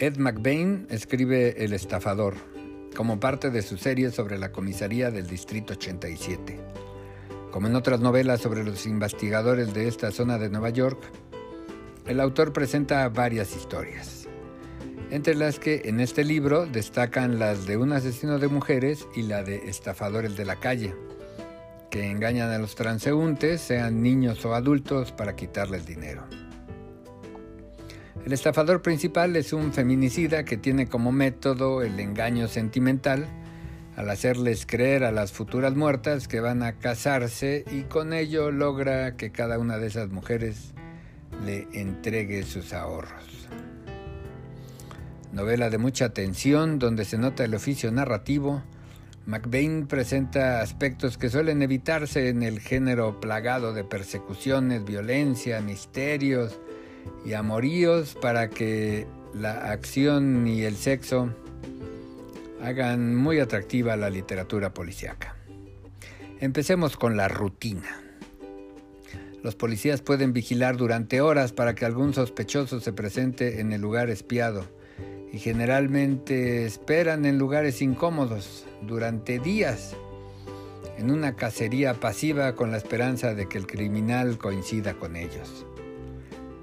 Ed McBain escribe El estafador, como parte de su serie sobre la comisaría del Distrito 87. Como en otras novelas sobre los investigadores de esta zona de Nueva York, el autor presenta varias historias, entre las que en este libro destacan las de un asesino de mujeres y la de estafadores de la calle, que engañan a los transeúntes, sean niños o adultos, para quitarles dinero. El estafador principal es un feminicida que tiene como método el engaño sentimental al hacerles creer a las futuras muertas que van a casarse y con ello logra que cada una de esas mujeres le entregue sus ahorros. Novela de mucha tensión donde se nota el oficio narrativo, McBain presenta aspectos que suelen evitarse en el género plagado de persecuciones, violencia, misterios, y amoríos para que la acción y el sexo hagan muy atractiva la literatura policíaca. Empecemos con la rutina. Los policías pueden vigilar durante horas para que algún sospechoso se presente en el lugar espiado y generalmente esperan en lugares incómodos durante días en una cacería pasiva con la esperanza de que el criminal coincida con ellos.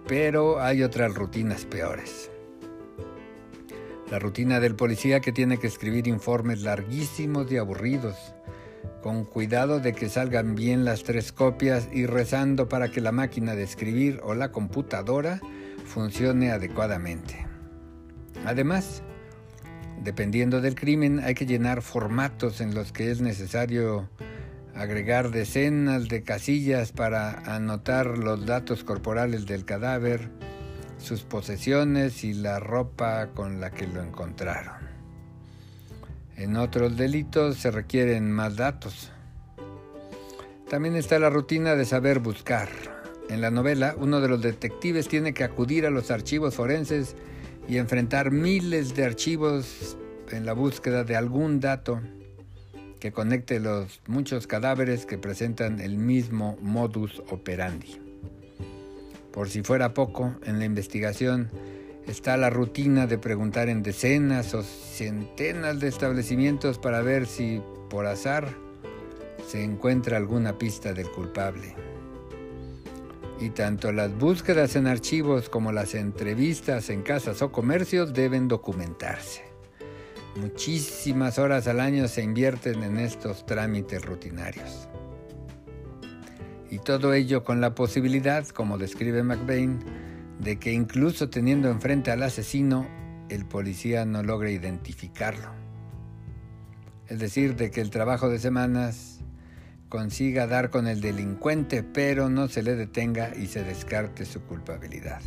Pero hay otras rutinas peores. La rutina del policía que tiene que escribir informes larguísimos y aburridos, con cuidado de que salgan bien las tres copias y rezando para que la máquina de escribir o la computadora funcione adecuadamente. Además, dependiendo del crimen, hay que llenar formatos en los que es necesario agregar decenas de casillas para anotar los datos corporales del cadáver, sus posesiones y la ropa con la que lo encontraron. En otros delitos se requieren más datos. También está la rutina de saber buscar. En la novela, uno de los detectives tiene que acudir a los archivos forenses y enfrentar miles de archivos en la búsqueda de algún dato que conecte los muchos cadáveres que presentan el mismo modus operandi. Por si fuera poco, en la investigación está la rutina de preguntar en decenas o centenas de establecimientos para ver si, por azar, se encuentra alguna pista del culpable. Y tanto las búsquedas en archivos como las entrevistas en casas o comercios deben documentarse. Muchísimas horas al año se invierten en estos trámites rutinarios. Y todo ello con la posibilidad, como describe McBain, de que incluso teniendo enfrente al asesino, el policía no logre identificarlo. Es decir, de que el trabajo de semanas consiga dar con el delincuente, pero no se le detenga y se descarte su culpabilidad.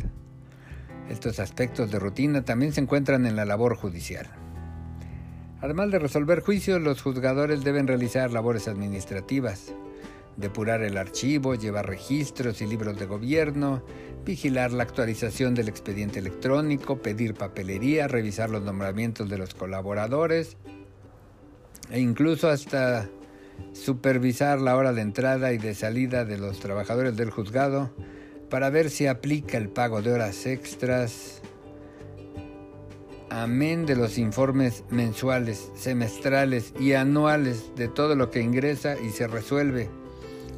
Estos aspectos de rutina también se encuentran en la labor judicial. Además de resolver juicios, los juzgadores deben realizar labores administrativas, depurar el archivo, llevar registros y libros de gobierno, vigilar la actualización del expediente electrónico, pedir papelería, revisar los nombramientos de los colaboradores e incluso hasta supervisar la hora de entrada y de salida de los trabajadores del juzgado para ver si aplica el pago de horas extras, amén de los informes mensuales, semestrales y anuales de todo lo que ingresa y se resuelve,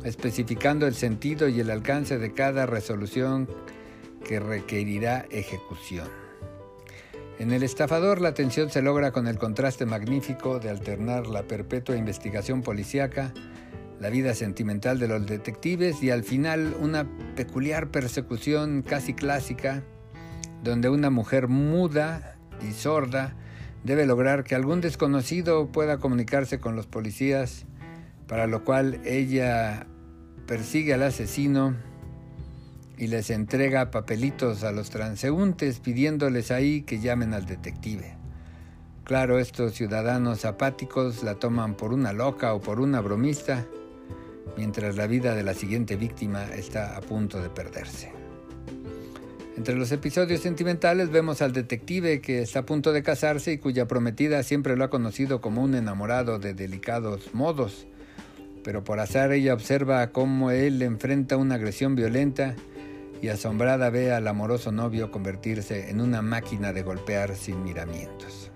especificando el sentido y el alcance de cada resolución que requerirá ejecución. En el estafador la atención se logra con el contraste magnífico de alternar la perpetua investigación policíaca, la vida sentimental de los detectives y al final una peculiar persecución casi clásica donde una mujer muda y sorda debe lograr que algún desconocido pueda comunicarse con los policías, para lo cual ella persigue al asesino y les entrega papelitos a los transeúntes pidiéndoles ahí que llamen al detective. Claro, estos ciudadanos apáticos la toman por una loca o por una bromista, mientras la vida de la siguiente víctima está a punto de perderse. Entre los episodios sentimentales vemos al detective que está a punto de casarse y cuya prometida siempre lo ha conocido como un enamorado de delicados modos. Pero por azar ella observa cómo él enfrenta una agresión violenta y asombrada ve al amoroso novio convertirse en una máquina de golpear sin miramientos.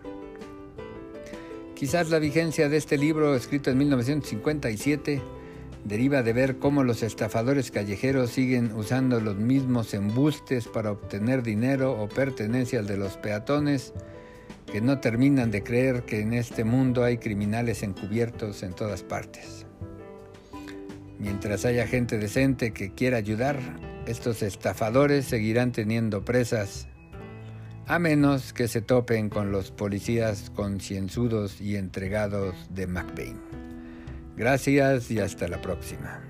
Quizás la vigencia de este libro, escrito en 1957, deriva de ver cómo los estafadores callejeros siguen usando los mismos embustes para obtener dinero o pertenencias de los peatones que no terminan de creer que en este mundo hay criminales encubiertos en todas partes. Mientras haya gente decente que quiera ayudar, estos estafadores seguirán teniendo presas, a menos que se topen con los policías concienzudos y entregados de McBain. Gracias y hasta la próxima.